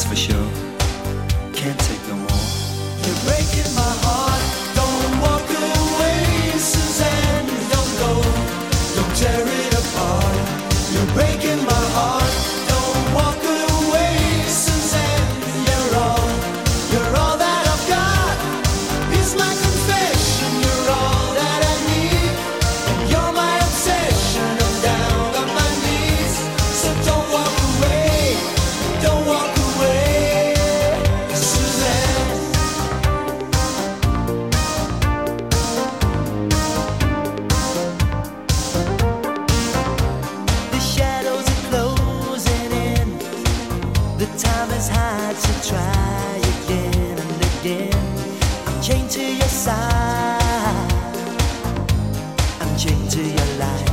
that's for sure. chained to your side. I'm chained to your light.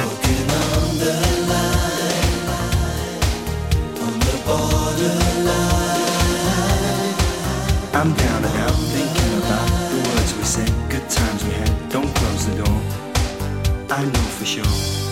On the line, on the borderline. I'm out, thinking about the words we said, good times we had. Don't close the door. I know for sure.